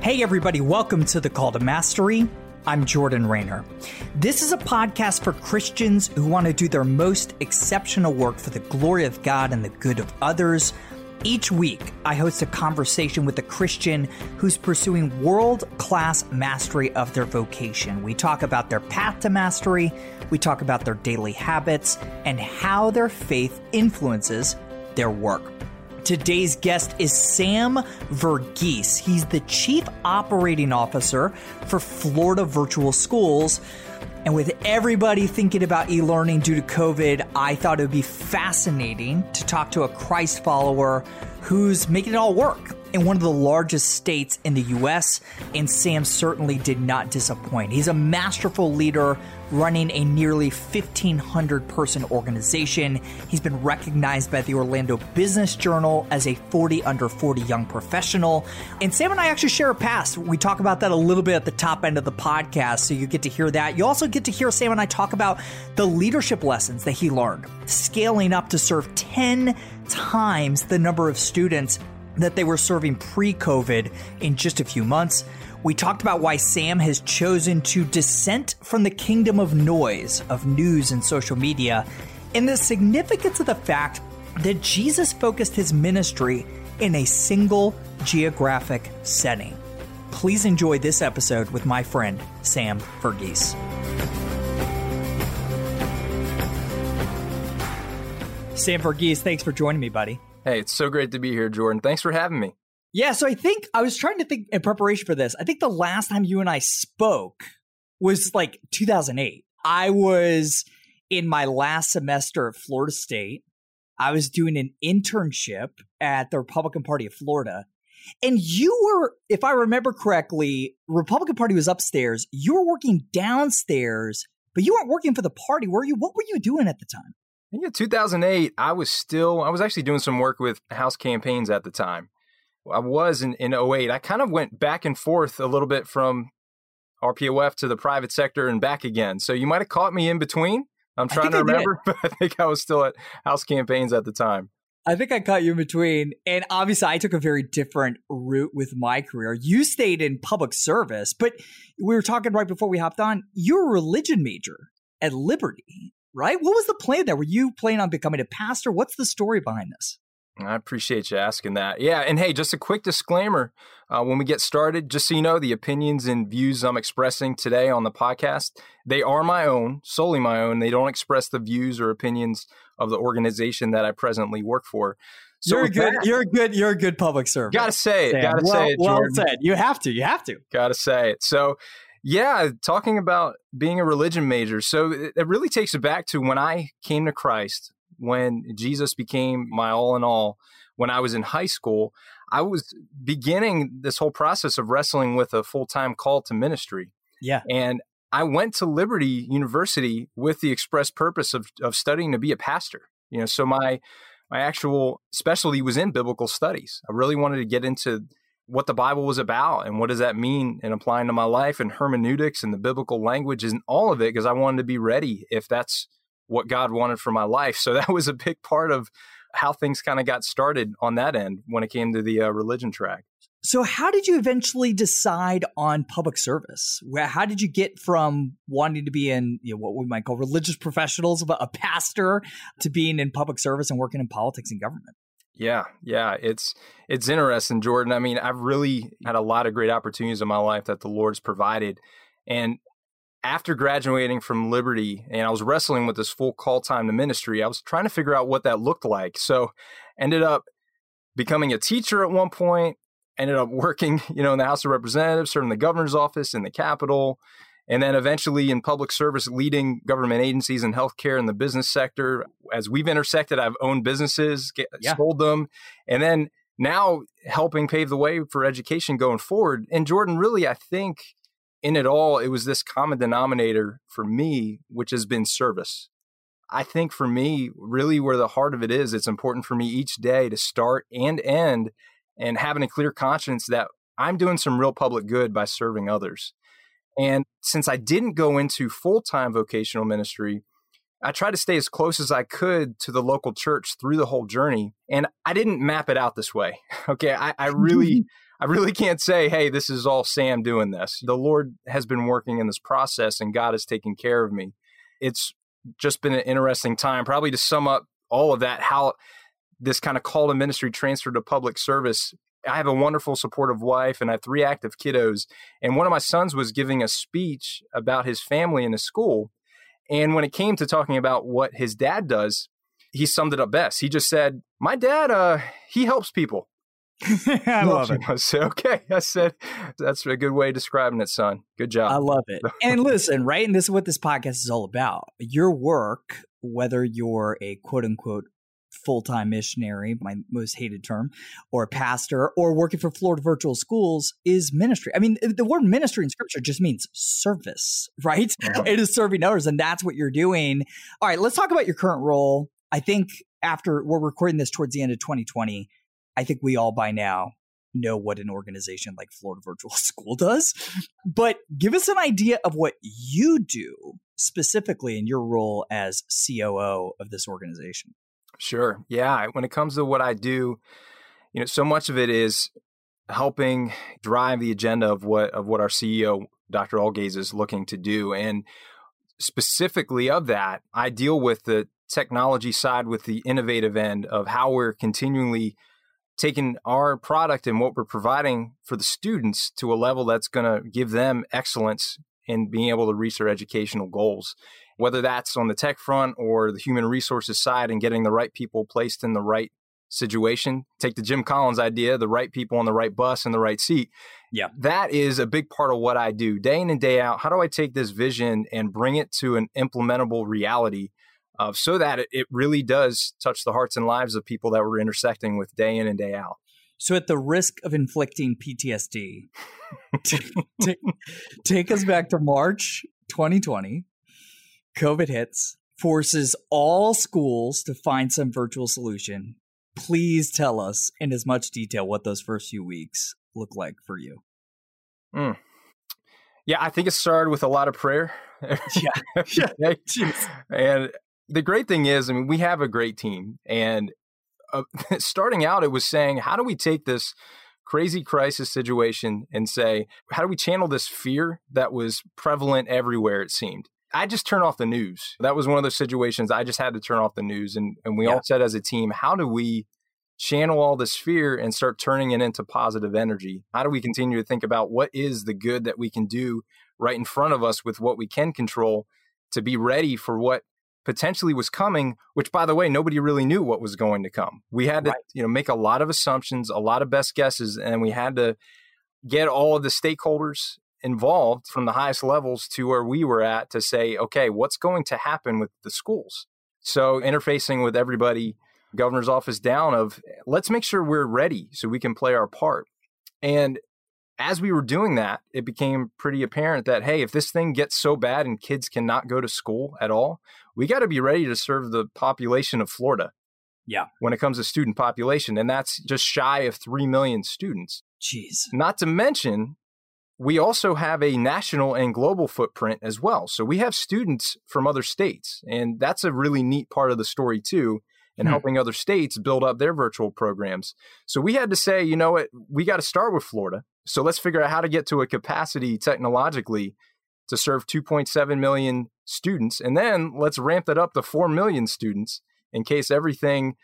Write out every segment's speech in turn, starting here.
Hey, everybody, welcome to the Call to Mastery. I'm Jordan Raynor. This is a podcast for Christians who want to do their most exceptional work for the glory of God and the good of others. Each week, I host a conversation with a Christian who's pursuing world class mastery of their vocation. We talk about their path to mastery, we talk about their daily habits, and how their faith influences their work. Today's guest is Sam Verghese. He's the Chief Operating Officer for Florida Virtual Schools. And with everybody thinking about e learning due to COVID, I thought it would be fascinating to talk to a Christ follower who's making it all work in one of the largest states in the US, and Sam certainly did not disappoint. He's a masterful leader running a nearly 1,500 person organization. He's been recognized by the Orlando Business Journal as a 40 under 40 young professional. And Sam and I actually share a past. We talk about that a little bit at the top end of the podcast, so you get to hear that. You also get to hear Sam and I talk about the leadership lessons that he learned, scaling up to serve 10 times the number of students that they were serving pre COVID in just a few months. We talked about why Sam has chosen to dissent from the kingdom of noise, of news and social media, and the significance of the fact that Jesus focused his ministry in a single geographic setting. Please enjoy this episode with my friend, Sam Verghese. Sam Verghese, thanks for joining me, buddy. Hey, it's so great to be here, Jordan. Thanks for having me. Yeah, so I think I was trying to think in preparation for this. I think the last time you and I spoke was like 2008. I was in my last semester at Florida State. I was doing an internship at the Republican Party of Florida. And you were, if I remember correctly, Republican Party was upstairs. You were working downstairs, but you weren't working for the party, were you? What were you doing at the time? Yeah, 2008, I was still, I was actually doing some work with House campaigns at the time. I was in, in 08. I kind of went back and forth a little bit from RPOF to the private sector and back again. So you might have caught me in between. I'm trying to remember, but I think I was still at House campaigns at the time. I think I caught you in between. And obviously, I took a very different route with my career. You stayed in public service, but we were talking right before we hopped on. You're a religion major at Liberty right? What was the plan there? Were you planning on becoming a pastor? What's the story behind this? I appreciate you asking that. Yeah. And hey, just a quick disclaimer uh, when we get started, just so you know, the opinions and views I'm expressing today on the podcast, they are my own, solely my own. They don't express the views or opinions of the organization that I presently work for. So you're good. That, you're good. You're a good public servant. Gotta say it. Sam. Gotta well, say it. Jordan. Well said. You have to. You have to. Gotta say it. So yeah, talking about being a religion major. So it really takes it back to when I came to Christ, when Jesus became my all in all. When I was in high school, I was beginning this whole process of wrestling with a full time call to ministry. Yeah. And I went to Liberty University with the express purpose of, of studying to be a pastor. You know, so my my actual specialty was in biblical studies. I really wanted to get into what the Bible was about and what does that mean in applying to my life and hermeneutics and the biblical language and all of it because I wanted to be ready if that's what God wanted for my life. So that was a big part of how things kind of got started on that end when it came to the uh, religion track. So, how did you eventually decide on public service? How did you get from wanting to be in you know, what we might call religious professionals, a pastor, to being in public service and working in politics and government? Yeah, yeah, it's it's interesting, Jordan. I mean, I've really had a lot of great opportunities in my life that the Lord's provided, and after graduating from Liberty, and I was wrestling with this full call time to ministry, I was trying to figure out what that looked like. So, ended up becoming a teacher at one point. Ended up working, you know, in the House of Representatives, serving the governor's office in the Capitol, and then eventually in public service, leading government agencies in healthcare and the business sector. As we've intersected, I've owned businesses, get, yeah. sold them, and then now helping pave the way for education going forward. And Jordan, really, I think in it all, it was this common denominator for me, which has been service. I think for me, really where the heart of it is, it's important for me each day to start and end and having a clear conscience that I'm doing some real public good by serving others. And since I didn't go into full time vocational ministry, I tried to stay as close as I could to the local church through the whole journey. And I didn't map it out this way. Okay. I, I really, I really can't say, hey, this is all Sam doing this. The Lord has been working in this process and God is taking care of me. It's just been an interesting time, probably to sum up all of that, how this kind of call to ministry transferred to public service. I have a wonderful, supportive wife and I have three active kiddos. And one of my sons was giving a speech about his family in the school. And when it came to talking about what his dad does, he summed it up best. He just said, My dad, uh, he helps people. I love it. I said, okay. I said, that's a good way of describing it, son. Good job. I love it. and listen, right? And this is what this podcast is all about. Your work, whether you're a quote unquote full time missionary, my most hated term, or a pastor, or working for Florida Virtual Schools is ministry. I mean, the word ministry in scripture just means service, right? Uh-huh. It is serving others, and that's what you're doing. All right, let's talk about your current role. I think after we're recording this towards the end of 2020, I think we all by now know what an organization like Florida Virtual School does. But give us an idea of what you do specifically in your role as COO of this organization. Sure. Yeah. When it comes to what I do, you know, so much of it is helping drive the agenda of what of what our CEO, Dr. Algaze, is looking to do. And specifically of that, I deal with the technology side with the innovative end of how we're continually taking our product and what we're providing for the students to a level that's going to give them excellence in being able to reach their educational goals whether that's on the tech front or the human resources side and getting the right people placed in the right situation. Take the Jim Collins idea, the right people on the right bus in the right seat. Yeah. That is a big part of what I do day in and day out. How do I take this vision and bring it to an implementable reality uh, so that it really does touch the hearts and lives of people that we're intersecting with day in and day out? So, at the risk of inflicting PTSD, take, take us back to March 2020. COVID hits, forces all schools to find some virtual solution. Please tell us in as much detail what those first few weeks look like for you. Mm. Yeah, I think it started with a lot of prayer. yeah. yeah. And the great thing is, I mean, we have a great team. And uh, starting out, it was saying, how do we take this crazy crisis situation and say, how do we channel this fear that was prevalent everywhere, it seemed? I just turned off the news. That was one of those situations I just had to turn off the news. And, and we yeah. all said as a team, how do we channel all this fear and start turning it into positive energy? How do we continue to think about what is the good that we can do right in front of us with what we can control to be ready for what potentially was coming, which by the way, nobody really knew what was going to come. We had to, right. you know, make a lot of assumptions, a lot of best guesses, and we had to get all of the stakeholders involved from the highest levels to where we were at to say, okay, what's going to happen with the schools? So interfacing with everybody, governor's office down of let's make sure we're ready so we can play our part. And as we were doing that, it became pretty apparent that, hey, if this thing gets so bad and kids cannot go to school at all, we got to be ready to serve the population of Florida. Yeah. When it comes to student population. And that's just shy of 3 million students. Jeez. Not to mention we also have a national and global footprint as well. So we have students from other states, and that's a really neat part of the story too, and hmm. helping other states build up their virtual programs. So we had to say, you know what, we got to start with Florida. So let's figure out how to get to a capacity technologically to serve 2.7 million students, and then let's ramp that up to 4 million students in case everything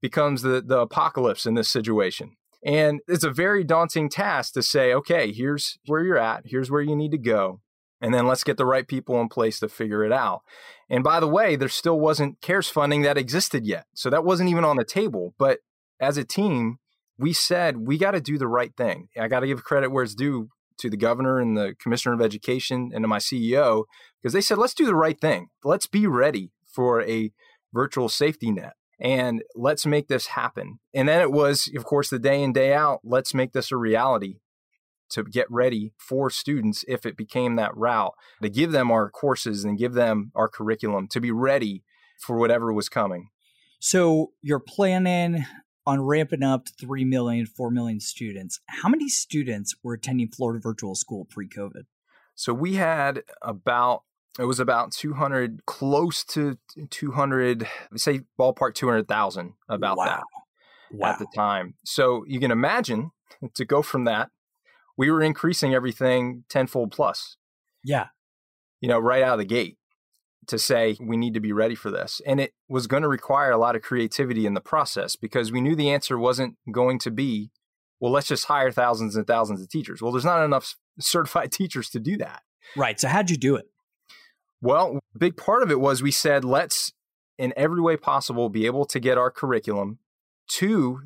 becomes the, the apocalypse in this situation. And it's a very daunting task to say, okay, here's where you're at, here's where you need to go. And then let's get the right people in place to figure it out. And by the way, there still wasn't CARES funding that existed yet. So that wasn't even on the table. But as a team, we said we got to do the right thing. I got to give credit where it's due to the governor and the commissioner of education and to my CEO because they said, let's do the right thing. Let's be ready for a virtual safety net. and let's make this happen. And then it was, of course, the day in, day out, let's make this a reality to get ready for students if it became that route, to give them our courses and give them our curriculum to be ready for whatever was coming. So you're planning on ramping up to 3 million, 4 million students. How many students were attending Florida Virtual School pre COVID? So we had about it was about 200 close to 200 say ballpark 200,000 about wow. that wow. at the time. So you can imagine to go from that we were increasing everything tenfold plus. Yeah. You know, right out of the gate to say we need to be ready for this. And it was going to require a lot of creativity in the process because we knew the answer wasn't going to be, well, let's just hire thousands and thousands of teachers. Well, there's not enough certified teachers to do that. Right. So, how'd you do it? Well, a big part of it was we said, let's, in every way possible, be able to get our curriculum to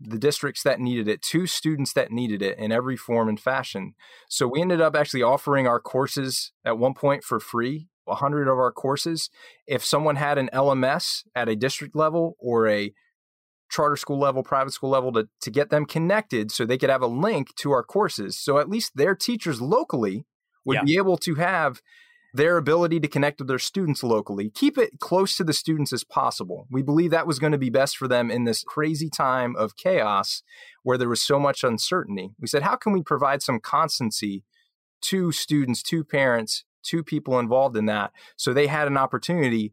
the districts that needed it to students that needed it in every form and fashion. So we ended up actually offering our courses at one point for free 100 of our courses. If someone had an LMS at a district level or a charter school level, private school level, to, to get them connected so they could have a link to our courses. So at least their teachers locally would yeah. be able to have their ability to connect with their students locally, keep it close to the students as possible. We believe that was going to be best for them in this crazy time of chaos where there was so much uncertainty. We said, how can we provide some constancy to students, to parents, two people involved in that. So they had an opportunity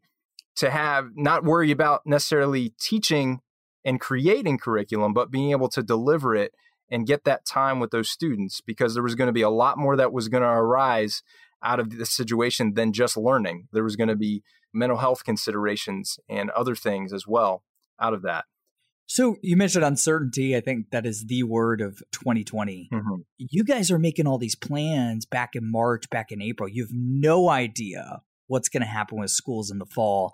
to have not worry about necessarily teaching and creating curriculum, but being able to deliver it and get that time with those students because there was going to be a lot more that was going to arise out of this situation than just learning. There was going to be mental health considerations and other things as well out of that. So you mentioned uncertainty. I think that is the word of 2020. Mm-hmm. You guys are making all these plans back in March, back in April. You have no idea what's going to happen with schools in the fall.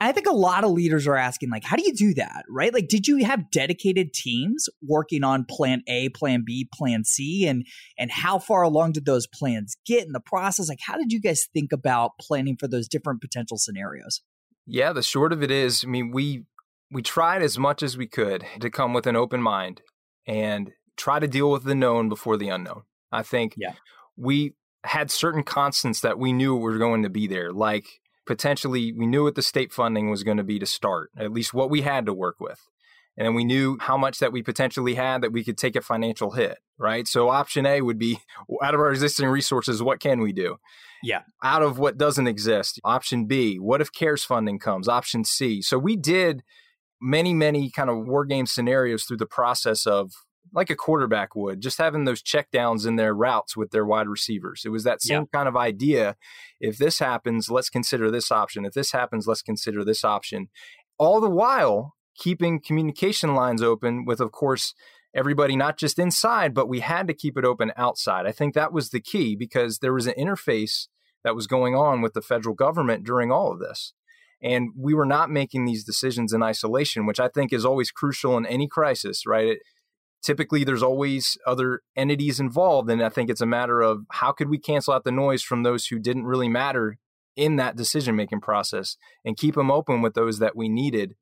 I think a lot of leaders are asking, like, how do you do that, right? Like, did you have dedicated teams working on Plan A, Plan B, Plan C, and and how far along did those plans get in the process? Like, how did you guys think about planning for those different potential scenarios? Yeah, the short of it is, I mean, we we tried as much as we could to come with an open mind and try to deal with the known before the unknown. I think yeah. we had certain constants that we knew were going to be there, like potentially we knew what the state funding was going to be to start, at least what we had to work with. And we knew how much that we potentially had that we could take a financial hit, right? So option A would be out of our existing resources, what can we do? Yeah. Out of what doesn't exist. Option B, what if CARES funding comes? Option C. So we did many, many kind of war game scenarios through the process of like a quarterback would, just having those checkdowns in their routes with their wide receivers. It was that same yeah. kind of idea. If this happens, let's consider this option. If this happens, let's consider this option. All the while keeping communication lines open with, of course, everybody not just inside, but we had to keep it open outside. I think that was the key because there was an interface that was going on with the federal government during all of this. And we were not making these decisions in isolation, which I think is always crucial in any crisis, right? It, typically, there's always other entities involved. And I think it's a matter of how could we cancel out the noise from those who didn't really matter in that decision making process and keep them open with those that we needed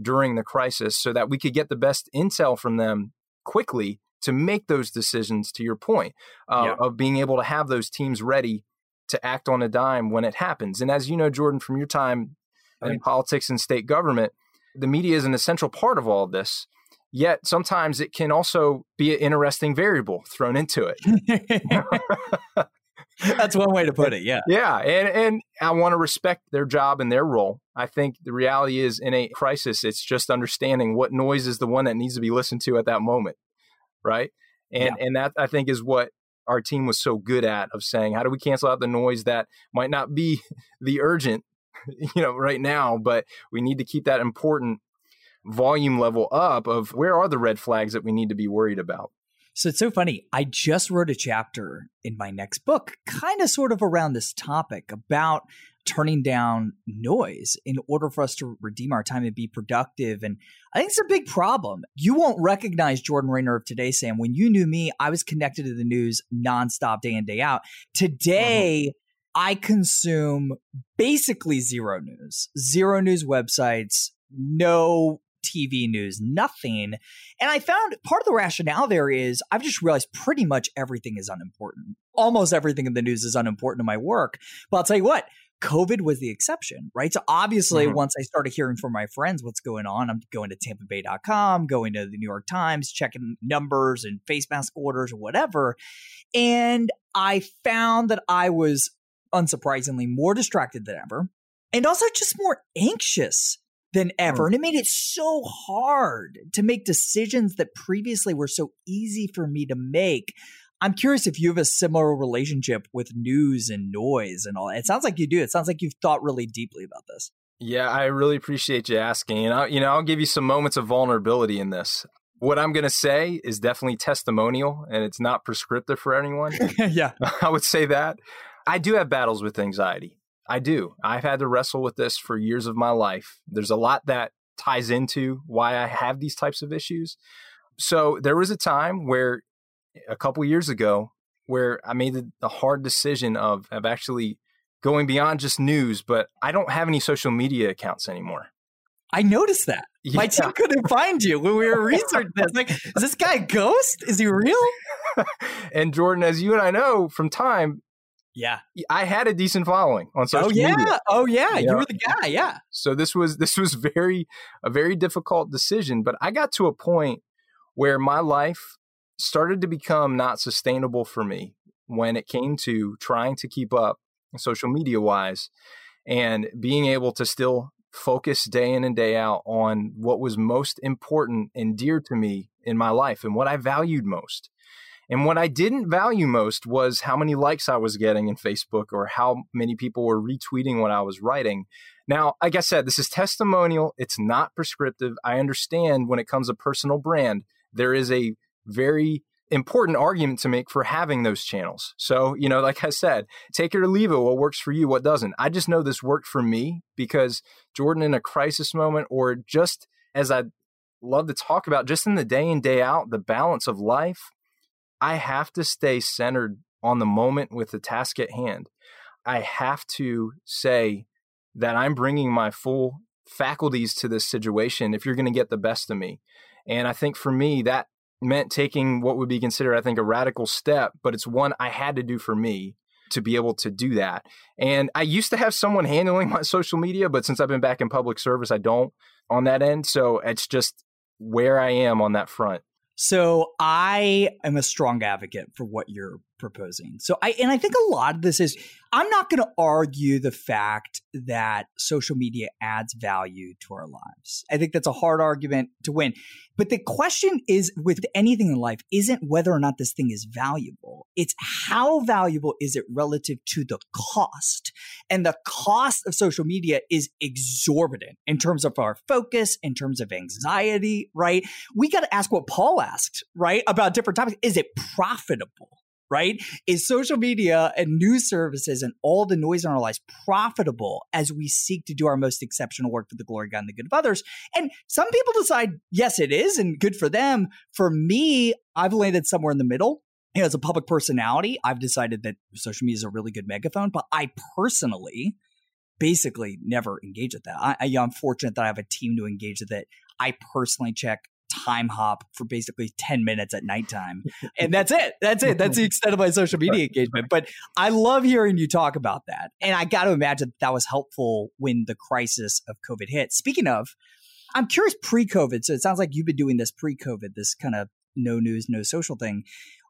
during the crisis so that we could get the best intel from them quickly to make those decisions to your point uh, yeah. of being able to have those teams ready to act on a dime when it happens. And as you know, Jordan, from your time in politics and state government, the media is an essential part of all of this. Yet sometimes it can also be an interesting variable thrown into it. That's one way to put it. Yeah. Yeah. And and I want to respect their job and their role. I think the reality is in a crisis, it's just understanding what noise is the one that needs to be listened to at that moment. Right. And yeah. and that I think is what our team was so good at of saying, how do we cancel out the noise that might not be the urgent you know, right now, but we need to keep that important volume level up of where are the red flags that we need to be worried about. So it's so funny. I just wrote a chapter in my next book, kind of sort of around this topic about turning down noise in order for us to redeem our time and be productive. And I think it's a big problem. You won't recognize Jordan Raynor of today, Sam. When you knew me, I was connected to the news nonstop, day in, day out. Today, mm-hmm. I consume basically zero news, zero news websites, no TV news, nothing. And I found part of the rationale there is I've just realized pretty much everything is unimportant. Almost everything in the news is unimportant to my work. But I'll tell you what, COVID was the exception, right? So obviously, mm-hmm. once I started hearing from my friends what's going on, I'm going to tampabay.com, going to the New York Times, checking numbers and face mask orders or whatever. And I found that I was unsurprisingly more distracted than ever and also just more anxious than ever. Mm. And it made it so hard to make decisions that previously were so easy for me to make. I'm curious if you have a similar relationship with news and noise and all. It sounds like you do. It sounds like you've thought really deeply about this. Yeah, I really appreciate you asking. And I, you know, I'll give you some moments of vulnerability in this. What I'm going to say is definitely testimonial and it's not prescriptive for anyone. yeah. I would say that. I do have battles with anxiety. I do. I've had to wrestle with this for years of my life. There's a lot that ties into why I have these types of issues. So there was a time where a couple years ago where I made the, the hard decision of of actually going beyond just news, but I don't have any social media accounts anymore. I noticed that. Yeah. My team couldn't find you when we were researching this. Like, is this guy ghost? Is he real? and Jordan, as you and I know from time, yeah. I had a decent following on oh, social media. oh, yeah. media. Oh yeah. You, you were the guy. Yeah. So this was this was very a very difficult decision, but I got to a point where my life started to become not sustainable for me when it came to trying to keep up social media wise and being able to still focus day in and day out on what was most important and dear to me in my life and what I valued most. And what I didn't value most was how many likes I was getting in Facebook or how many people were retweeting what I was writing. Now, like I said, this is testimonial. It's not prescriptive. I understand when it comes to personal brand, there is a very important argument to make for having those channels. So, you know, like I said, take it or leave it. What works for you, what doesn't. I just know this worked for me because Jordan, in a crisis moment, or just as I love to talk about, just in the day in, day out, the balance of life, I have to stay centered on the moment with the task at hand. I have to say that I'm bringing my full faculties to this situation if you're going to get the best of me. And I think for me, that meant taking what would be considered, I think, a radical step, but it's one I had to do for me to be able to do that. And I used to have someone handling my social media, but since I've been back in public service, I don't on that end. So it's just where I am on that front. So I am a strong advocate for what you're proposing. So I and I think a lot of this is I'm not going to argue the fact that social media adds value to our lives. I think that's a hard argument to win. But the question is with anything in life isn't whether or not this thing is valuable. It's how valuable is it relative to the cost? And the cost of social media is exorbitant in terms of our focus, in terms of anxiety, right? We got to ask what Paul asked, right? About different topics. Is it profitable? Right? Is social media and news services and all the noise in our lives profitable as we seek to do our most exceptional work for the glory of God and the good of others? And some people decide, yes, it is, and good for them. For me, I've landed somewhere in the middle. You know, as a public personality, I've decided that social media is a really good megaphone, but I personally basically never engage with that. I, I, I'm fortunate that I have a team to engage with it. I personally check Timehop for basically 10 minutes at nighttime. and that's it. That's it. That's the extent of my social media engagement. But I love hearing you talk about that. And I got to imagine that, that was helpful when the crisis of COVID hit. Speaking of, I'm curious pre COVID. So it sounds like you've been doing this pre COVID, this kind of no news, no social thing.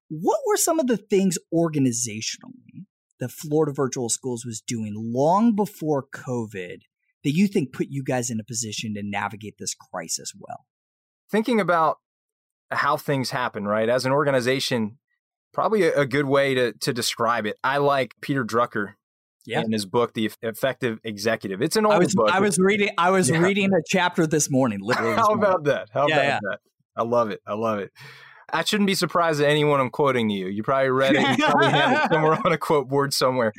What were some of the things organizationally that Florida Virtual Schools was doing long before COVID that you think put you guys in a position to navigate this crisis well? Thinking about how things happen, right? As an organization, probably a, a good way to to describe it. I like Peter Drucker yeah. in his book, The Effective Executive. It's an old I was, book. I was reading. I was yeah. reading a chapter this morning. Literally. How about that? How yeah, about yeah. that? I love it. I love it. I shouldn't be surprised at anyone I'm quoting to you. You probably read it. You probably have it somewhere on a quote board somewhere.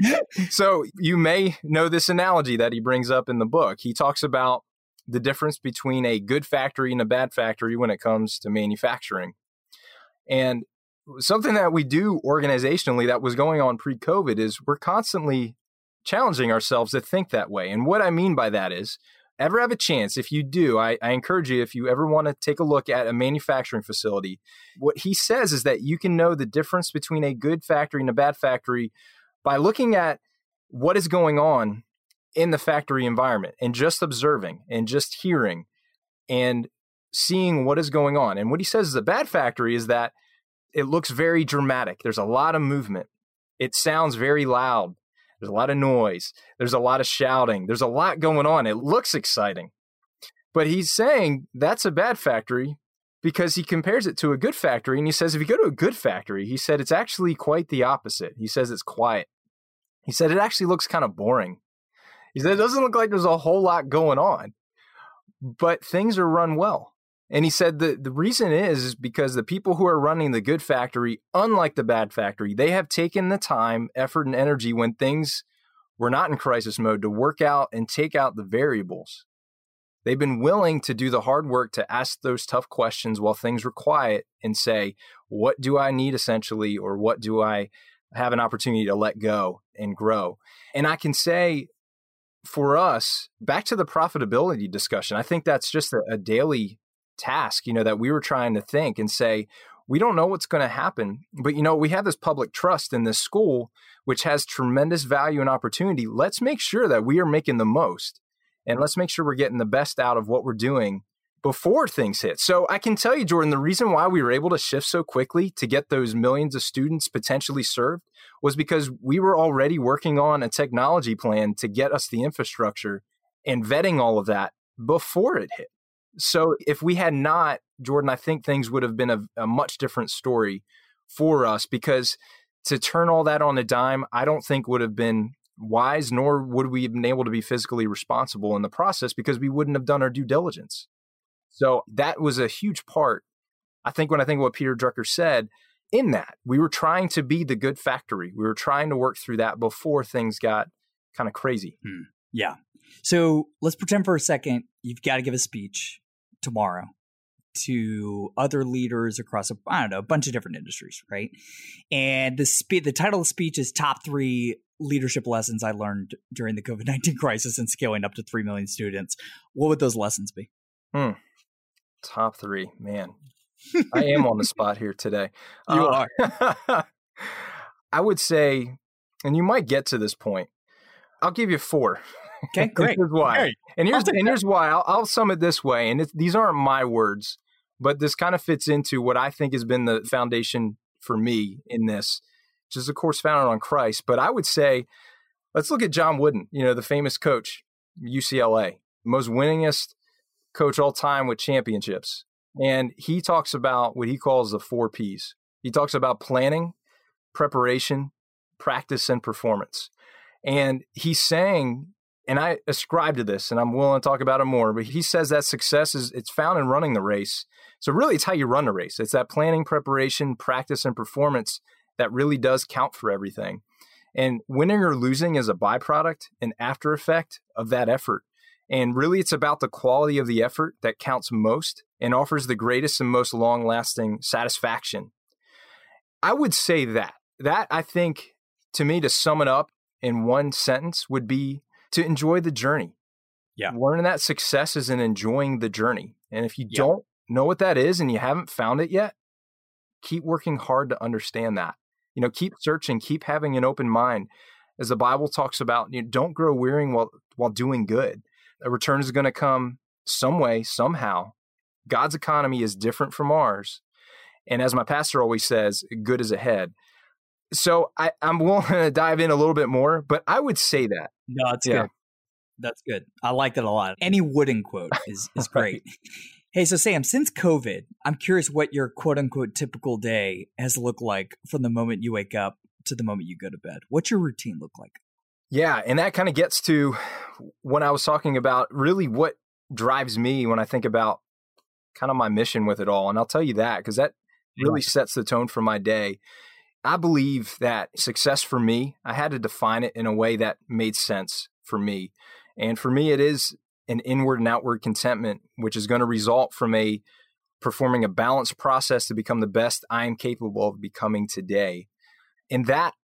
So you may know this analogy that he brings up in the book. He talks about the difference between a good factory and a bad factory when it comes to manufacturing. And something that we do organizationally that was going on pre COVID is we're constantly challenging ourselves to think that way. And what I mean by that is ever have a chance, if you do, I, I encourage you, if you ever want to take a look at a manufacturing facility, what he says is that you can know the difference between a good factory and a bad factory by looking at what is going on in the factory environment and just observing and just hearing and seeing what is going on. And what he says is a bad factory is that it looks very dramatic. There's a lot of movement. It sounds very loud. There's a lot of noise. There's a lot of shouting. There's a lot going on. It looks exciting. But he's saying that's a bad factory because he compares it to a good factory. And he says, if you go to a good factory, he said it's actually quite the opposite. He says it's quiet. He said it actually looks kind of boring. He said it doesn't look like there's a whole lot going on, but things are run well. And he said the, the reason is, is because the people who are running the good factory, unlike the bad factory, they have taken the time, effort, and energy when things were not in crisis mode to work out and take out the variables. They've been willing to do the hard work to ask those tough questions while things were quiet and say, what do I need essentially, or what do I have an opportunity to let go and grow? And I can say for us, back to the profitability discussion, I think that's just a, a daily task, you know, that we were trying to think and say, we don't know what's going to happen, but you know, we have this public trust in this school, which has tremendous value and opportunity. Let's make sure that we are making the most and let's make sure we're getting the best out of what we're doing before things hit. So I can tell you, Jordan, the reason why we were able to shift so quickly to get those millions of students potentially served was because we were already working on a technology plan to get us the infrastructure and vetting all of that before it hit. So if we had not, Jordan, I think things would have been a, a much different story for us because to turn all that on a dime, I don't think would have been wise, nor would we have been able to be physically responsible in the process because we wouldn't have done our due diligence. So that was a huge part. I think when I think of what Peter Drucker said, in that we were trying to be the good factory. We were trying to work through that before things got kind of crazy. Hmm. Yeah. So let's pretend for a second you've got to give a speech tomorrow to other leaders across a I don't know a bunch of different industries, right? And the spe- the title of the speech is top three leadership lessons I learned during the COVID nineteen crisis and scaling up to three million students. What would those lessons be? Hmm. Top three, man. I am on the spot here today. You uh, are. I would say, and you might get to this point. I'll give you four. Okay, great. here's why. Great. And here's and here's why. I'll, I'll sum it this way, and these aren't my words, but this kind of fits into what I think has been the foundation for me in this, which is of course founded on Christ. But I would say, let's look at John Wooden. You know, the famous coach, UCLA, most winningest coach all time with championships, and he talks about what he calls the four P's. He talks about planning, preparation, practice, and performance. And he's saying and I ascribe to this and I'm willing to talk about it more, but he says that success is it's found in running the race. So really it's how you run the race. It's that planning, preparation, practice, and performance that really does count for everything. And winning or losing is a byproduct, an after effect of that effort. And really it's about the quality of the effort that counts most and offers the greatest and most long lasting satisfaction. I would say that. That I think to me to sum it up in one sentence would be to enjoy the journey. Yeah. Learning that success is in enjoying the journey. And if you yeah. don't know what that is and you haven't found it yet, keep working hard to understand that. You know, keep searching, keep having an open mind. As the Bible talks about, you know, don't grow weary while while doing good. A return is going to come some way, somehow. God's economy is different from ours. And as my pastor always says, good is ahead. So I, I'm willing to dive in a little bit more, but I would say that. No, that's yeah. good. That's good. I like that a lot. Any wooden quote is, is great. Hey, so Sam, since COVID, I'm curious what your quote unquote typical day has looked like from the moment you wake up to the moment you go to bed. What's your routine look like? Yeah, and that kind of gets to when I was talking about really what drives me when I think about kind of my mission with it all. And I'll tell you that because that really yeah. sets the tone for my day. I believe that success for me, I had to define it in a way that made sense for me. And for me, it is an inward and outward contentment, which is going to result from a performing a balanced process to become the best I am capable of becoming today. And that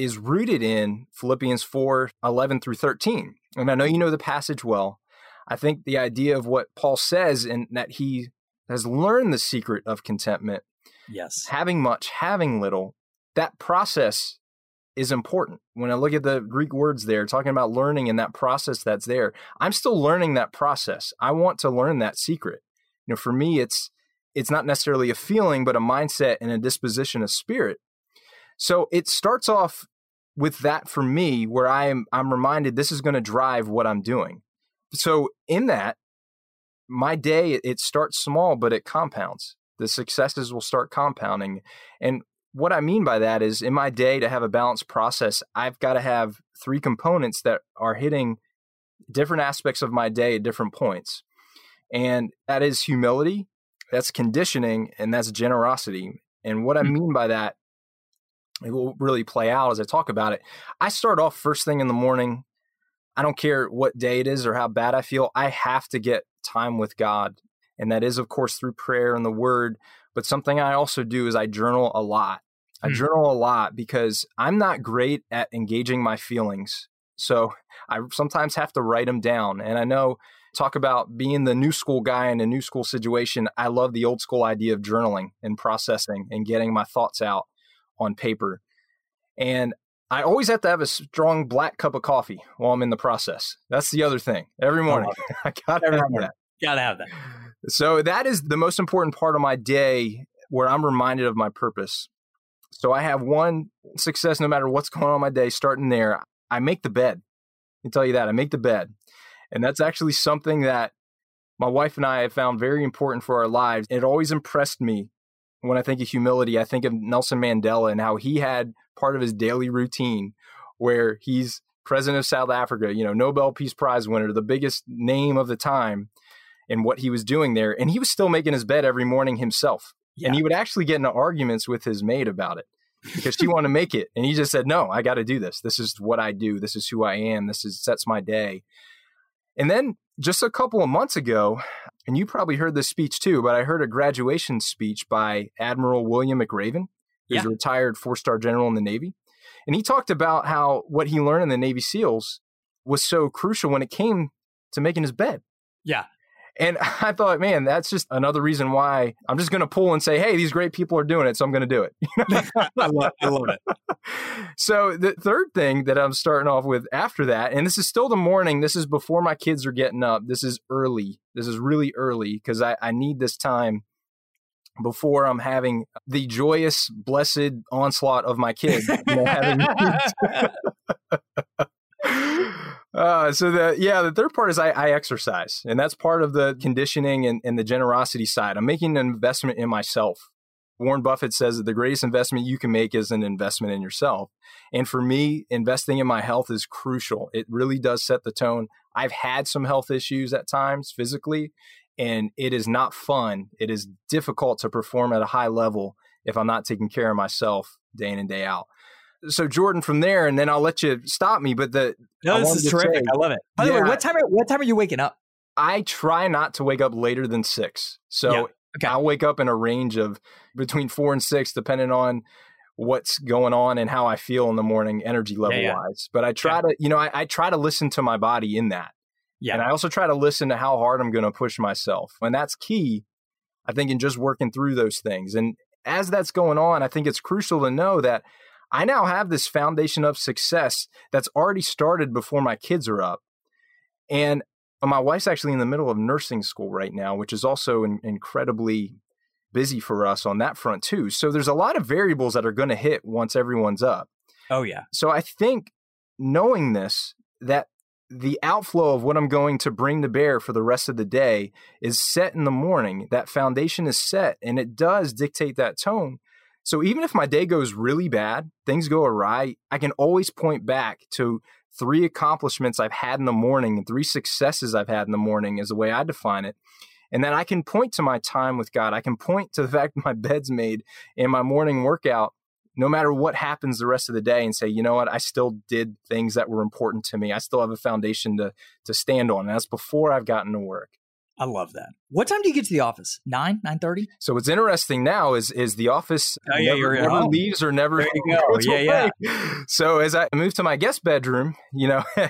is rooted in Philippians 4 11 through 13. And I know you know the passage well. I think the idea of what Paul says and that he has learned the secret of contentment. Yes. Having much, having little, that process is important. When I look at the Greek words there, talking about learning and that process that's there, I'm still learning that process. I want to learn that secret. You know, for me, it's it's not necessarily a feeling, but a mindset and a disposition of spirit. So it starts off with that for me, where I am I'm reminded this is going to drive what I'm doing. So in that, my day it starts small, but it compounds. The successes will start compounding, and what I mean by that is in my day to have a balanced process, I've got to have three components that are hitting different aspects of my day at different points. And that is humility, that's conditioning, and that's generosity. And what I hmm. mean by that, it will really play out as I talk about it. I start off first thing in the morning. I don't care what day it is or how bad I feel. I have to get time with God. And that is, of course, through prayer and the word. But something I also do is I journal a lot. I mm. journal a lot because I'm not great at engaging my feelings. So I sometimes have to write them down. And I know, talk about being the new school guy in a new school situation. I love the old school idea of journaling and processing and getting my thoughts out on paper. And I always have to have a strong black cup of coffee while I'm in the process. That's the other thing. Every morning, I gotta Every have morning. that. Gotta have that. So that is the most important part of my day where I'm reminded of my purpose. So I have one success no matter what's going on in my day, starting there. I make the bed. I can tell you that. I make the bed. And that's actually something that my wife and I have found very important for our lives. It always impressed me when I think of humility. I think of Nelson Mandela and how he had part of his daily routine where he's president of South Africa, you know, Nobel Peace Prize winner, the biggest name of the time and what he was doing there. And he was still making his bed every morning himself. Yeah. And he would actually get into arguments with his maid about it because she wanted to make it. And he just said, No, I got to do this. This is what I do. This is who I am. This is sets my day. And then just a couple of months ago, and you probably heard this speech too, but I heard a graduation speech by Admiral William McRaven, who's yeah. a retired four star general in the Navy. And he talked about how what he learned in the Navy SEALs was so crucial when it came to making his bed. Yeah. And I thought, man, that's just another reason why I'm just going to pull and say, hey, these great people are doing it, so I'm going to do it. I, love, I love it. So the third thing that I'm starting off with after that, and this is still the morning, this is before my kids are getting up. This is early. This is really early because I, I need this time before I'm having the joyous, blessed onslaught of my kids. You know, having Uh, so the yeah, the third part is I, I, exercise, and that's part of the conditioning and, and the generosity side. I'm making an investment in myself. Warren Buffett says that the greatest investment you can make is an investment in yourself. And for me, investing in my health is crucial. It really does set the tone. I've had some health issues at times physically, and it is not fun. It is difficult to perform at a high level if I'm not taking care of myself day in and day out so Jordan, from there, and then I'll let you stop me. But the no, this is terrific. Say, I love it. By yeah, the way, what time? Are, what time are you waking up? I try not to wake up later than six. So yeah. okay. I'll wake up in a range of between four and six, depending on what's going on and how I feel in the morning, energy level yeah, wise. But I try to, you know, I, I try to listen to my body in that. Yeah. And I also try to listen to how hard I'm going to push myself. And that's key, I think, in just working through those things. And as that's going on, I think it's crucial to know that I now have this foundation of success that's already started before my kids are up. And uh, my wife's actually in the middle of nursing school right now, which is also in, incredibly busy for us on that front too. So there's a lot of variables that are going to hit once everyone's up. Oh yeah. So I think knowing this that the outflow of what I'm going to bring to bear for the rest of the day is set in the morning. That foundation is set and it does dictate that tone. So even if my day goes really bad, things go awry, I can always point back to three accomplishments I've had in the morning and three successes I've had in the morning, is the way I define it. And then I can point to my time with God. I can point to the fact that my bed's made and my morning workout, no matter what happens the rest of the day, and say, you know what, I still did things that were important to me. I still have a foundation to to stand on. And that's before I've gotten to work. I love that. What time do you get to the office? Nine, nine thirty. So what's interesting now is is the office oh, yeah, never, never leaves or never. There you go. yeah, yeah. So as I moved to my guest bedroom, you know,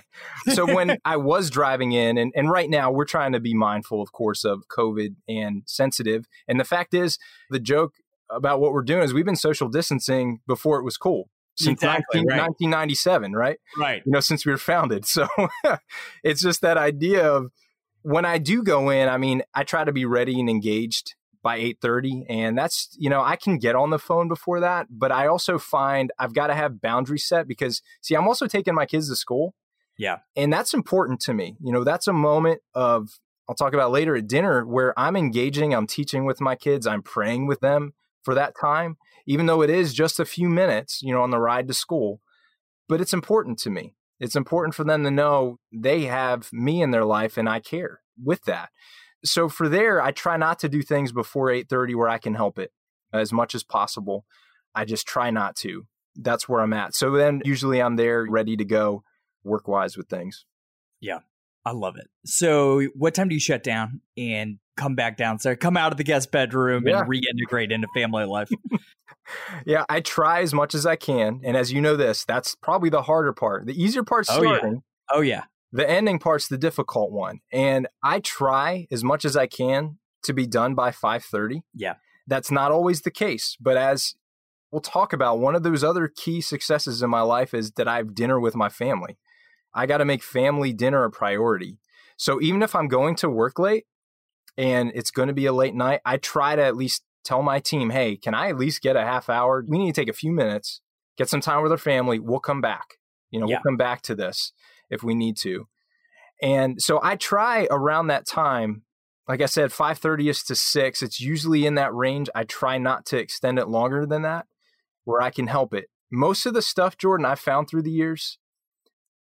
so when I was driving in, and and right now we're trying to be mindful, of course, of COVID and sensitive. And the fact is, the joke about what we're doing is we've been social distancing before it was cool since exactly, 19, right. 1997, right? Right. You know, since we were founded. So it's just that idea of when I do go in, I mean, I try to be ready and engaged by 8:30 and that's, you know, I can get on the phone before that, but I also find I've got to have boundaries set because see, I'm also taking my kids to school. Yeah. And that's important to me. You know, that's a moment of I'll talk about later at dinner where I'm engaging, I'm teaching with my kids, I'm praying with them for that time, even though it is just a few minutes, you know, on the ride to school. But it's important to me. It's important for them to know they have me in their life and I care with that. So for there, I try not to do things before 8:30 where I can help it as much as possible. I just try not to. That's where I'm at. So then usually I'm there ready to go work wise with things. Yeah. I love it. So what time do you shut down and come back downstairs, come out of the guest bedroom Yeah. and reintegrate into family life? Yeah, I try as much as I can. And as you know this, that's probably the harder part. The easier part's Oh, yeah. oh yeah. The ending part's the difficult one. And I try as much as I can to be done by 5:30. Yeah. That's not always the case, but as we'll talk about, one of those other key successes in my life is that I have dinner with my family. I got to make family dinner a priority. So even if I'm going to work late and it's going to be a late night, I try to at least tell my team, "Hey, can I at least get a half hour? We need to take a few minutes, get some time with our family. We'll come back. You know, Yeah. we'll come back to this if we need to." And so I try around that time. Like I said, 5:30 is to 6. It's usually in that range. I try not to extend it longer than that where I can help it. Most of the stuff, Jordan, I've found through the years,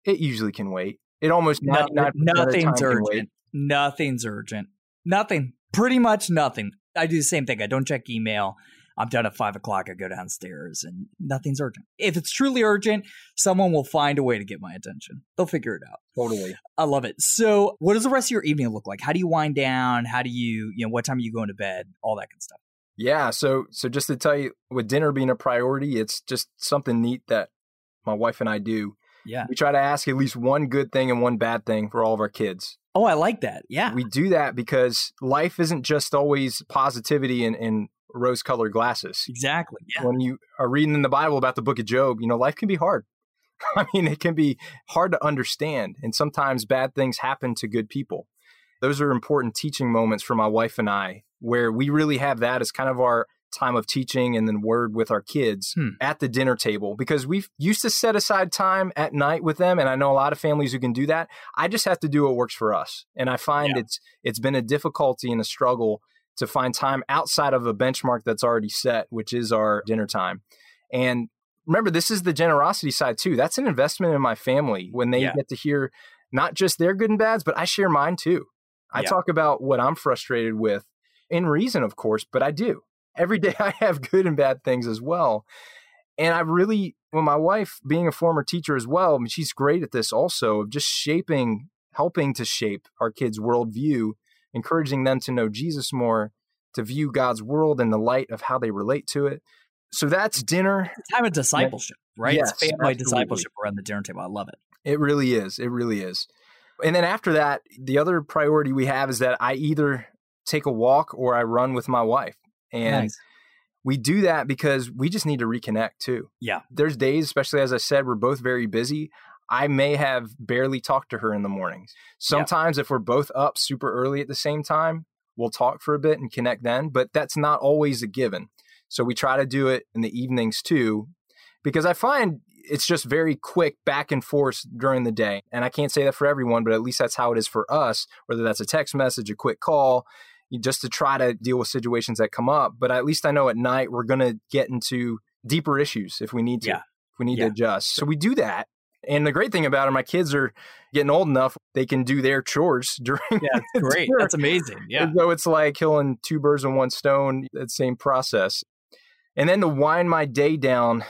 it usually can wait. It almost No- 99% of the time nothing's urgent. Nothing's urgent. Nothing. Pretty much nothing. I do the same thing. I don't check email. I'm done at five o'clock. I go downstairs and nothing's urgent. If it's truly urgent, someone will find a way to get my attention. They'll figure it out. Totally. I love it. So, what does the rest of your evening look like? How do you wind down? How do you, you know, what time are you going to bed? All that good stuff. Yeah. So, so just to tell you, with dinner being a priority, it's just something neat that my wife and I do. Yeah. We try to ask at least one good thing and one bad thing for all of our kids. Oh, I like that. Yeah. We do that because life isn't just always positivity and, and rose colored glasses. exactly. Yeah. When you are reading in the Bible about the book of Job, you know, life can be hard. I mean, it can be hard to understand. And sometimes bad things happen to good people. Those are important teaching moments for my wife and I, where we really have that as kind of our time of teaching and then word with our kids Hmm. at the dinner table because we've used to set aside time at night with them and I know a lot of families who can do that. I just have to do what works for us. And I find Yeah. it's it's been a difficulty and a struggle to find time outside of a benchmark that's already set, which is our dinner time. And remember, this is the generosity side too. That's an investment in my family when they Yeah. get to hear not just their good and bads, but I share mine too. I Yeah. talk about what I'm frustrated with in reason, of course, but I do. Every day I have good and bad things as well. And I really, well, my wife being a former teacher as well, I mean, she's great at this also of just shaping, helping to shape our kids' worldview, encouraging them to know Jesus more, to view God's world in the light of how they relate to it. So that's dinner. It's time of discipleship, right? Yes, it's family absolutely. discipleship around the dinner table. I love it. It really is. It really is. And then after that, the other priority we have is that I either take a walk or I run with my wife. And Nice. we do that because we just need to reconnect too. Yeah. There's days, especially as I said, we're both very busy. I may have barely talked to her in the mornings. Sometimes, if we're both up super early at the same time, we'll talk for a bit and connect then, but that's not always a given. So we try to do it in the evenings too, because I find it's just very quick back and forth during the day. And I can't say that for everyone, but at least that's how it is for us, whether that's a text message, a quick call, just to try to deal with situations that come up. But at least I know at night we're going to get into deeper issues if we need to, Yeah. if we need Yeah. to adjust. So we do that. And the great thing about it, my kids are getting old enough, they can do their chores during Yeah, it's great. dinner. That's amazing. Yeah. so it's like killing two birds with one stone, that same process. And then to wind my day down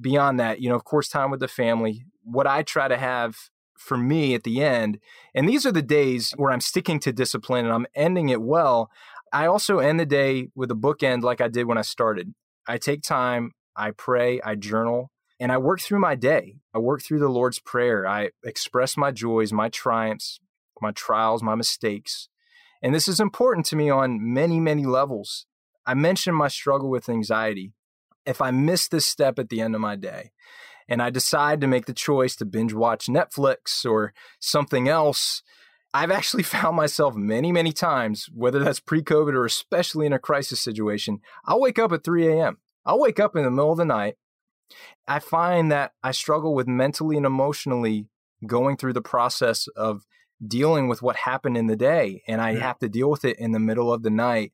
beyond that, you know, of course, time with the family. What I try to have for me at the end, and these are the days where I'm sticking to discipline and I'm ending it well. I also end the day with a bookend like I did when I started. I take time, I pray, I journal, and I work through my day. I work through the Lord's Prayer. I express my joys, my triumphs, my trials, my mistakes. And this is important to me on many, many levels. I mentioned my struggle with anxiety. If I miss this step at the end of my day and I decide to make the choice to binge watch Netflix or something else, I've actually found myself many, many times, whether that's pre COVID or especially in a crisis situation, I'll wake up at 3 a.m. I'll wake up in the middle of the night. I find that I struggle with mentally and emotionally going through the process of dealing with what happened in the day. And I have to deal with it in the middle of the night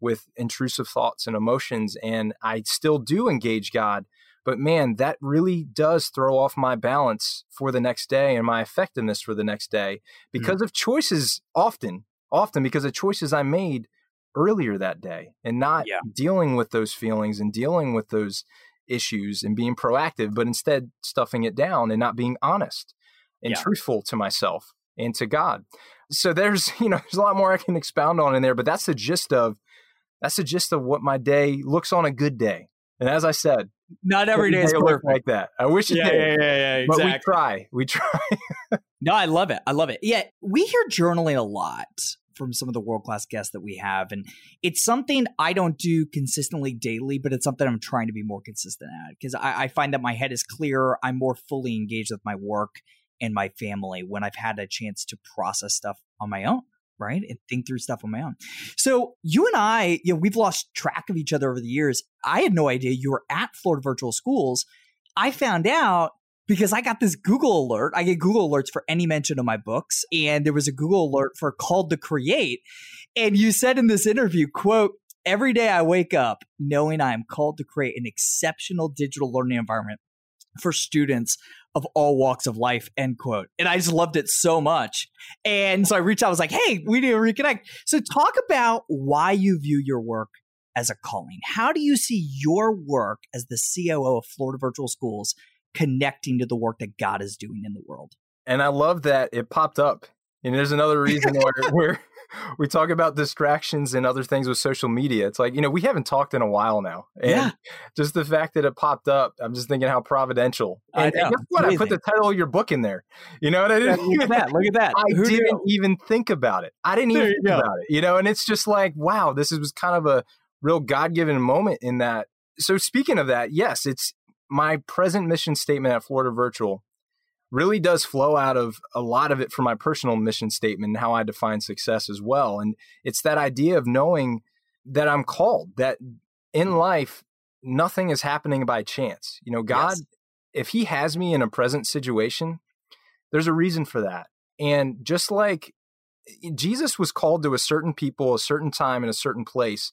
with intrusive thoughts and emotions. And I still do engage God. But man, that really does throw off my balance for the next day and my effectiveness for the next day because mm-hmm. of choices often, often because of choices I made earlier that day and not yeah. dealing with those feelings and dealing with those issues and being proactive, but instead stuffing it down and not being honest and yeah. truthful to myself and to God. So there's, you know, there's a lot more I can expound on in there, but that's the gist of that's the gist of what my day looks on a good day. And as I said, not every day is perfect like that. I wish it yeah, did. Yeah, yeah, yeah, exactly. But we try. We try. no, I love it. I love it. Yeah, we hear journaling a lot from some of the world class guests that we have. And it's something I don't do consistently daily, but it's something I'm trying to be more consistent at because I, I, find that my head is clearer. I'm more fully engaged with my work and my family when I've had a chance to process stuff on my own. Right. And think through stuff on my own. So you and I, you know, we've lost track of each other over the years. I had no idea you were at Florida Virtual Schools. I found out because I got this Google alert. I get Google alerts for any mention of my books, and there was a Google alert for Called to Create. And you said in this interview, quote, every day I wake up knowing I am called to create an exceptional digital learning environment for students of all walks of life, end quote. And I just loved it so much. And so I reached out, I was like, hey, we need to reconnect. So talk about why you view your work as a calling. How do you see your work as the COO of Florida Virtual Schools connecting to the work that God is doing in the world. And I love that it popped up. And there's another reason where, where we talk about distractions and other things with social media. It's like, you know, we haven't talked in a while now. And yeah. just the fact that it popped up, I'm just thinking how providential. And, and guess what? I put the title of your book in there. You know what I didn't Look at that. Look at that. I Who didn't knew? even think about it. I didn't even think go. about it. You know, and it's just like, wow, this was kind of a real God given moment in that. So speaking of that, yes, it's my present mission statement at Florida Virtual really does flow out of a lot of it from my personal mission statement and how I define success as well. And it's that idea of knowing that I'm called, that in life, nothing is happening by chance. You know, God, yes. if He has me in a present situation, there's a reason for that. And just like eh, Jesus was called to a certain people, a certain time, in a certain place,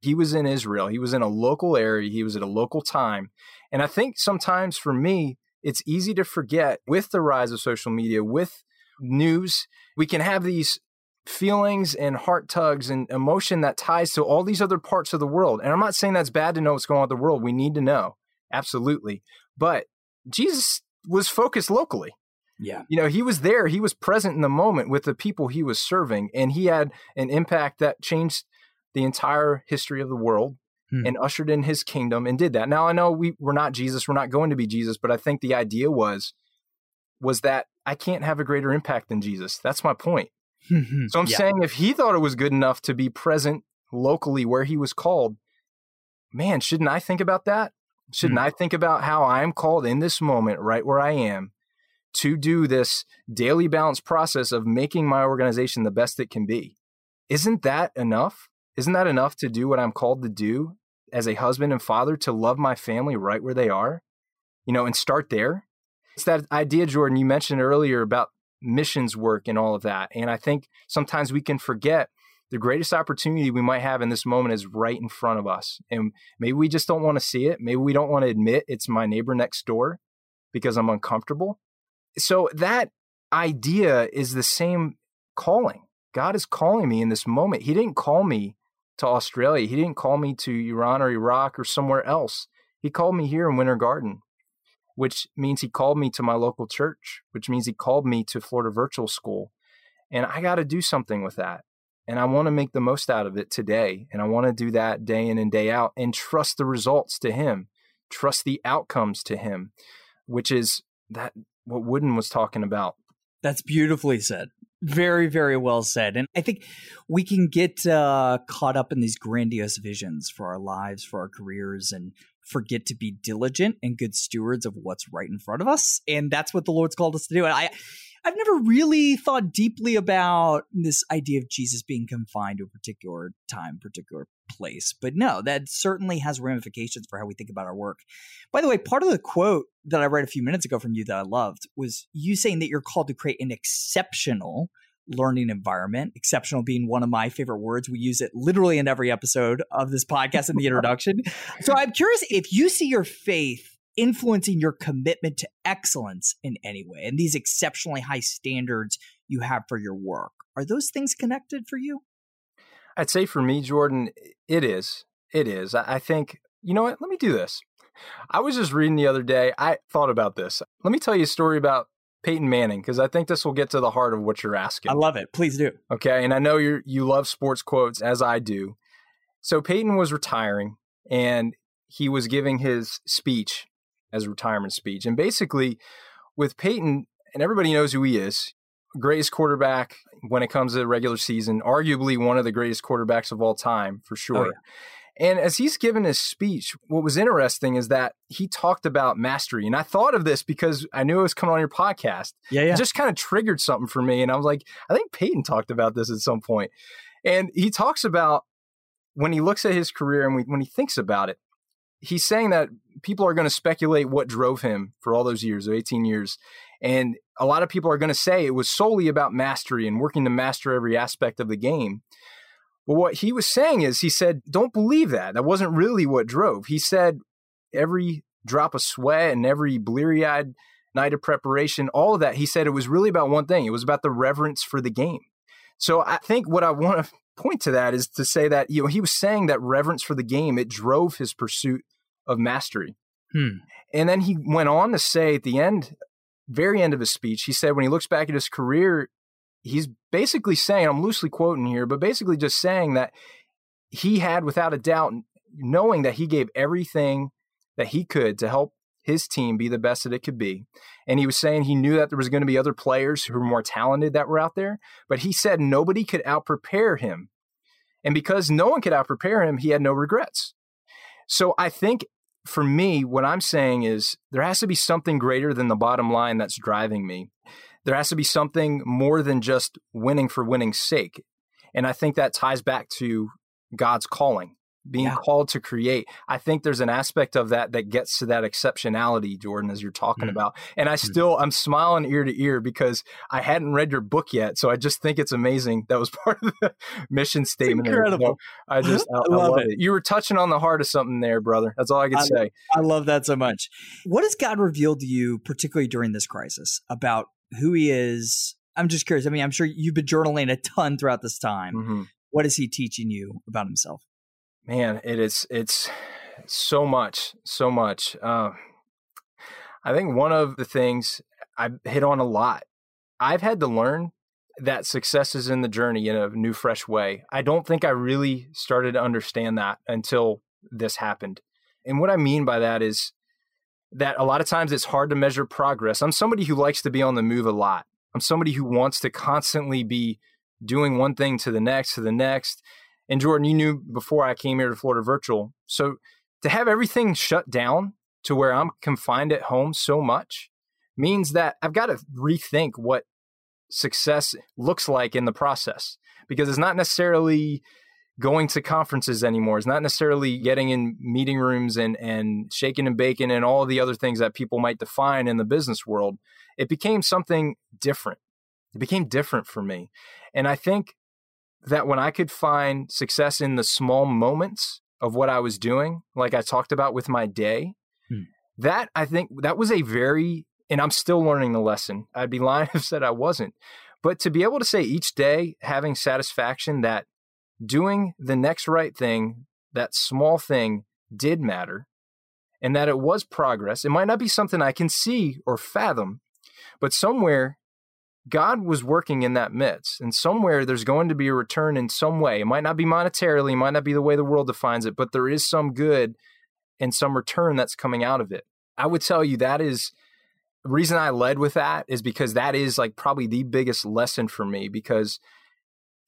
he was in Israel. He was in a local area. He was at a local time. And I think sometimes for me, it's easy to forget with the rise of social media, with news, we can have these feelings and heart tugs and emotion that ties to all these other parts of the world. And I'm not saying that's bad to know what's going on in the world. We need to know. Absolutely. But Jesus was focused locally. Yeah. You know, he was there, he was present in the moment with the people he was serving, and he had an impact that changed the entire history of the world hmm. and ushered in his kingdom and did that. Now I know we we're not Jesus, we're not going to be Jesus, but I think the idea was was that I can't have a greater impact than Jesus. That's my point. so I'm yeah. saying if he thought it was good enough to be present locally where he was called, man, shouldn't I think about that? Shouldn't hmm. I think about how I'm called in this moment, right where I am, to do this daily balance process of making my organization the best it can be? Isn't that enough? Isn't that enough to do what I'm called to do as a husband and father to love my family right where they are? You know, and start there. It's that idea, Jordan, you mentioned earlier about missions work and all of that. And I think sometimes we can forget the greatest opportunity we might have in this moment is right in front of us. And maybe we just don't want to see it. Maybe we don't want to admit it's my neighbor next door because I'm uncomfortable. So that idea is the same calling. God is calling me in this moment. He didn't call me to Australia. He didn't call me to Iran or Iraq or somewhere else. He called me here in Winter Garden. which means he called me to my local church, which means he called me to Florida Virtual School. And I got to do something with that. And I want to make the most out of it today. And I want to do that day in and day out and trust the results to him, trust the outcomes to him, which is that what Wooden was talking about. That's beautifully said. Very, very well said. And I think we can get uh, caught up in these grandiose visions for our lives, for our careers, and forget to be diligent and good stewards of what's right in front of us. And that's what the Lord's called us to do. And I, I've never really thought deeply about this idea of Jesus being confined to a particular time, particular place. But no, that certainly has ramifications for how we think about our work. By the way, part of the quote that I read a few minutes ago from you that I loved was you saying that you're called to create an exceptional learning environment, exceptional being one of my favorite words. We use it literally in every episode of this podcast in the introduction. so I'm curious if you see your faith influencing your commitment to excellence in any way and these exceptionally high standards you have for your work. Are those things connected for you? I'd say for me, Jordan, it is. It is. I think, you know what? Let me do this. I was just reading the other day. I thought about this. Let me tell you a story about Peyton Manning because I think this will get to the heart of what you're asking. I love it. Please do. Okay, and I know you you love sports quotes as I do. So Peyton was retiring and he was giving his speech as retirement speech. And basically, with Peyton, and everybody knows who he is, greatest quarterback when it comes to the regular season, arguably one of the greatest quarterbacks of all time for oh, sure. Oh, yeah. And as he's given his speech, what was interesting is that he talked about mastery. And I thought of this because I knew it was coming on your podcast. Yeah, yeah. It just kind of triggered something for me. And I was like, I think Peyton talked about this at some point. And he talks about when he looks at his career and when he thinks about it, he's saying that people are going to speculate what drove him for all those years, 18 years. And a lot of people are going to say it was solely about mastery and working to master every aspect of the game. But what he was saying is, he said, don't believe that. That wasn't really what drove. He said, every drop of sweat and every bleary eyed night of preparation, all of that, he said it was really about one thing it was about the reverence for the game. So I think what I want to point to that is to say that, you know, he was saying that reverence for the game, it drove his pursuit of mastery. Hmm. And then he went on to say at the end, very end of his speech, he said when he looks back at his career, he's basically saying, I'm loosely quoting here, but basically just saying that he had, without a doubt, knowing that he gave everything that he could to help his team be the best that it could be. And he was saying he knew that there was going to be other players who were more talented that were out there, but he said nobody could outprepare him. And because no one could outprepare him, he had no regrets. So I think for me, what I'm saying is there has to be something greater than the bottom line that's driving me. There has to be something more than just winning for winning's sake. And I think that ties back to God's calling being yeah. called to create. I think there's an aspect of that that gets to that exceptionality, Jordan, as you're talking mm. about. And I mm. still, I'm smiling ear to ear because I hadn't read your book yet. So I just think it's amazing. That was part of the mission statement. Incredible. I just, I, I, love, love it. it. You were touching on the heart of something there, brother. That's all I can I, say. I love that so much. What has God revealed to you, particularly during this crisis, about who He is? I'm just curious. I mean, I'm sure you've been journaling a ton throughout this time. Mm-hmm. What is He teaching you about Himself? Man, it is it's so much, so much. Uh, I think one of the things I've hit on a lot. I've had to learn that success is in the journey in a new, fresh way. I don't think I really started to understand that until this happened. And what I mean by that is that a lot of times it's hard to measure progress. I'm somebody who likes to be on the move a lot. I'm somebody who wants to constantly be doing one thing to the next, to the next. And Jordan, you knew before I came here to Florida Virtual. So to have everything shut down to where I'm confined at home so much means that I've got to rethink what success looks like in the process because it's not necessarily going to conferences anymore. It's not necessarily getting in meeting rooms and and shaking and baking and all the other things that people might define in the business world. It became something different. It became different for me. And I think that when I could find success in the small moments of what I was doing, like I talked about with my day, hmm. that I think that was a very, and I'm still learning the lesson. I'd be lying if I said I wasn't. But to be able to say each day having satisfaction that doing the next right thing, that small thing did matter, and that it was progress. It might not be something I can see or fathom, but somewhere God was working in that midst, and somewhere there's going to be a return in some way. It might not be monetarily, it might not be the way the world defines it, but there is some good and some return that's coming out of it. I would tell you that is the reason I led with that is because that is like probably the biggest lesson for me because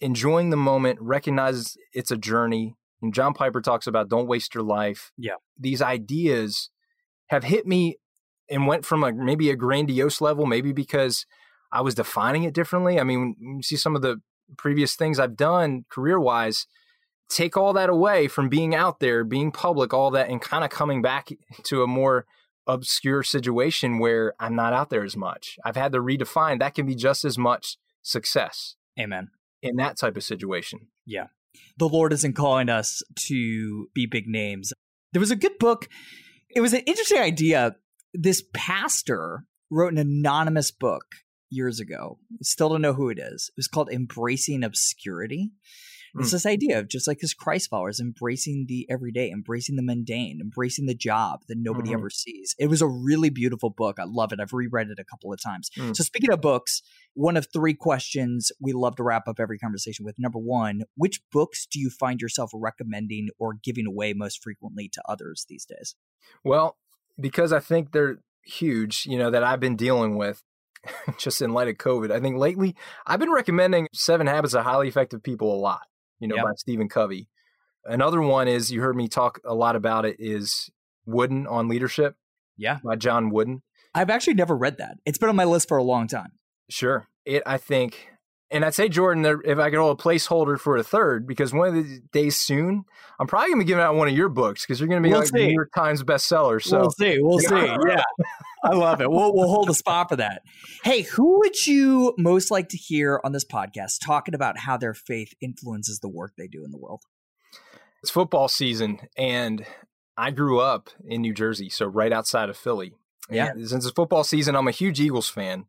enjoying the moment, recognize it's a journey. And John Piper talks about don't waste your life. Yeah. These ideas have hit me and went from a maybe a grandiose level, maybe because I was defining it differently. I mean, you see some of the previous things I've done career wise, take all that away from being out there, being public, all that, and kind of coming back to a more obscure situation where I'm not out there as much. I've had to redefine that can be just as much success. Amen. In that type of situation. Yeah. The Lord isn't calling us to be big names. There was a good book. It was an interesting idea. This pastor wrote an anonymous book years ago. Still don't know who it is. It was called Embracing Obscurity. It's mm. this idea of just like his Christ followers embracing the everyday, embracing the mundane, embracing the job that nobody mm-hmm. ever sees. It was a really beautiful book. I love it. I've reread it a couple of times. Mm. So, speaking of books, one of three questions we love to wrap up every conversation with. Number one, which books do you find yourself recommending or giving away most frequently to others these days? Well, because I think they're huge, you know, that I've been dealing with just in light of COVID. I think lately I've been recommending Seven Habits of Highly Effective People a lot, you know, yep. by Stephen Covey. Another one is you heard me talk a lot about it is Wooden on Leadership. Yeah. By John Wooden. I've actually never read that. It's been on my list for a long time. Sure. It I think and I'd say Jordan, if I could hold a placeholder for a third, because one of the days soon, I'm probably going to be giving out one of your books because you're going to be we'll like see. New York Times bestseller. So we'll see. We'll see. Yeah, I love it. We'll we'll hold a spot for that. Hey, who would you most like to hear on this podcast talking about how their faith influences the work they do in the world? It's football season, and I grew up in New Jersey, so right outside of Philly. Yeah. And since it's football season, I'm a huge Eagles fan.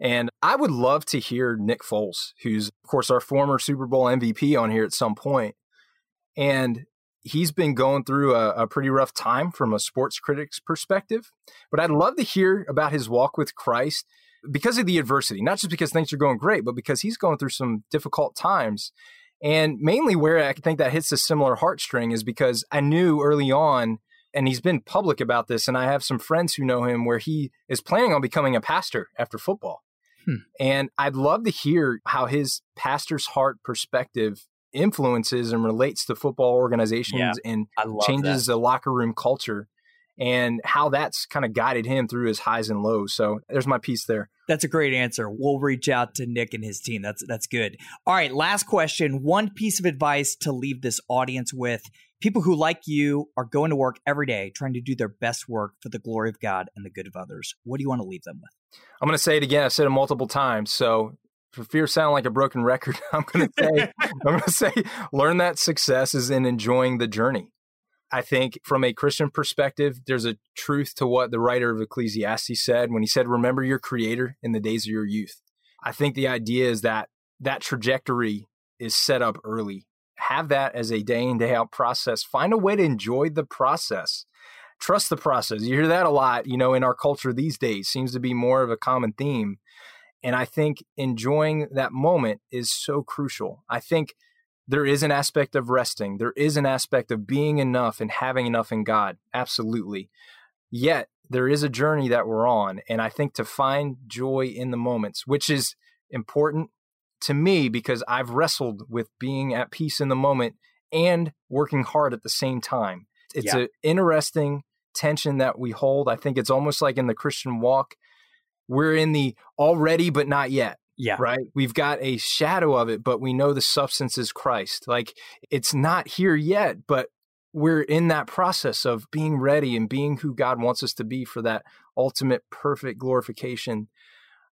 And I would love to hear Nick Foles, who's, of course, our former Super Bowl MVP on here at some point. And he's been going through a, a, pretty rough time from a sports critic's perspective. But I'd love to hear about his walk with Christ because of the adversity, not just because things are going great, but because he's going through some difficult times. And mainly where I think that hits a similar heartstring is because I knew early on, and he's been public about this, and I have some friends who know him where he is planning on becoming a pastor after football. Hmm. And I'd love to hear how his pastor's heart perspective influences and relates to football organizations yeah, and changes that. the locker room culture and how that's kind of guided him through his highs and lows. So there's my piece there. That's a great answer. We'll reach out to Nick and his team. That's that's good. All right, last question. One piece of advice to leave this audience with. People who like you are going to work every day trying to do their best work for the glory of God and the good of others. What do you want to leave them with? I'm going to say it again. I've said it multiple times. So for fear of sounding like a broken record, I'm going to say, I'm going to say, learn that success is in enjoying the journey. I think from a Christian perspective, there's a truth to what the writer of Ecclesiastes said when he said, remember your creator in the days of your youth. I think the idea is that that trajectory is set up early. Have that as a day in, day out process. Find a way to enjoy the process. Trust the process. You hear that a lot, you know, in our culture these days, seems to be more of a common theme. And I think enjoying that moment is so crucial. I think there is an aspect of resting, there is an aspect of being enough and having enough in God. Absolutely. Yet, there is a journey that we're on. And I think to find joy in the moments, which is important to me because I've wrestled with being at peace in the moment and working hard at the same time. It's yeah. an interesting tension that we hold. I think it's almost like in the Christian walk, we're in the already but not yet. Yeah. Right. We've got a shadow of it, but we know the substance is Christ. Like it's not here yet, but we're in that process of being ready and being who God wants us to be for that ultimate perfect glorification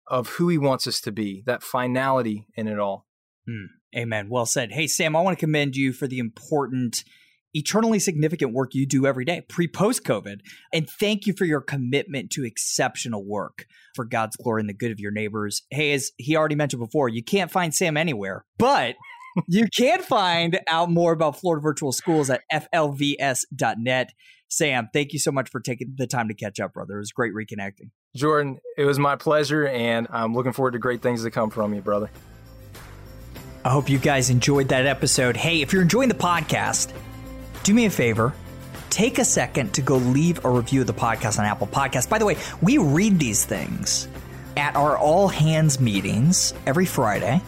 of who he wants us to be, that finality in it all. Mm, amen. Well said. Hey, Sam, I want to commend you for the important eternally significant work you do every day, pre post COVID. And thank you for your commitment to exceptional work for God's glory and the good of your neighbors. Hey, as he already mentioned before, you can't find Sam anywhere, but you can find out more about Florida Virtual Schools at flvs.net. Sam, thank you so much for taking the time to catch up, brother. It was great reconnecting. Jordan, it was my pleasure, and I'm looking forward to great things to come from you, brother. I hope you guys enjoyed that episode. Hey, if you're enjoying the podcast, do me a favor. Take a second to go leave a review of the podcast on Apple Podcasts. By the way, we read these things at our all hands meetings every Friday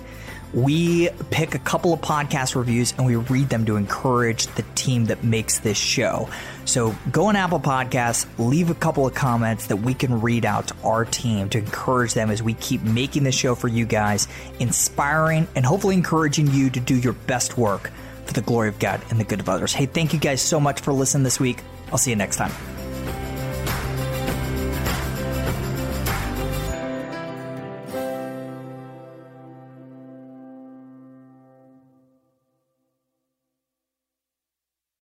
we pick a couple of podcast reviews and we read them to encourage the team that makes this show. So go on Apple Podcasts, leave a couple of comments that we can read out to our team to encourage them as we keep making this show for you guys, inspiring and hopefully encouraging you to do your best work for the glory of God and the good of others. Hey, thank you guys so much for listening this week. I'll see you next time.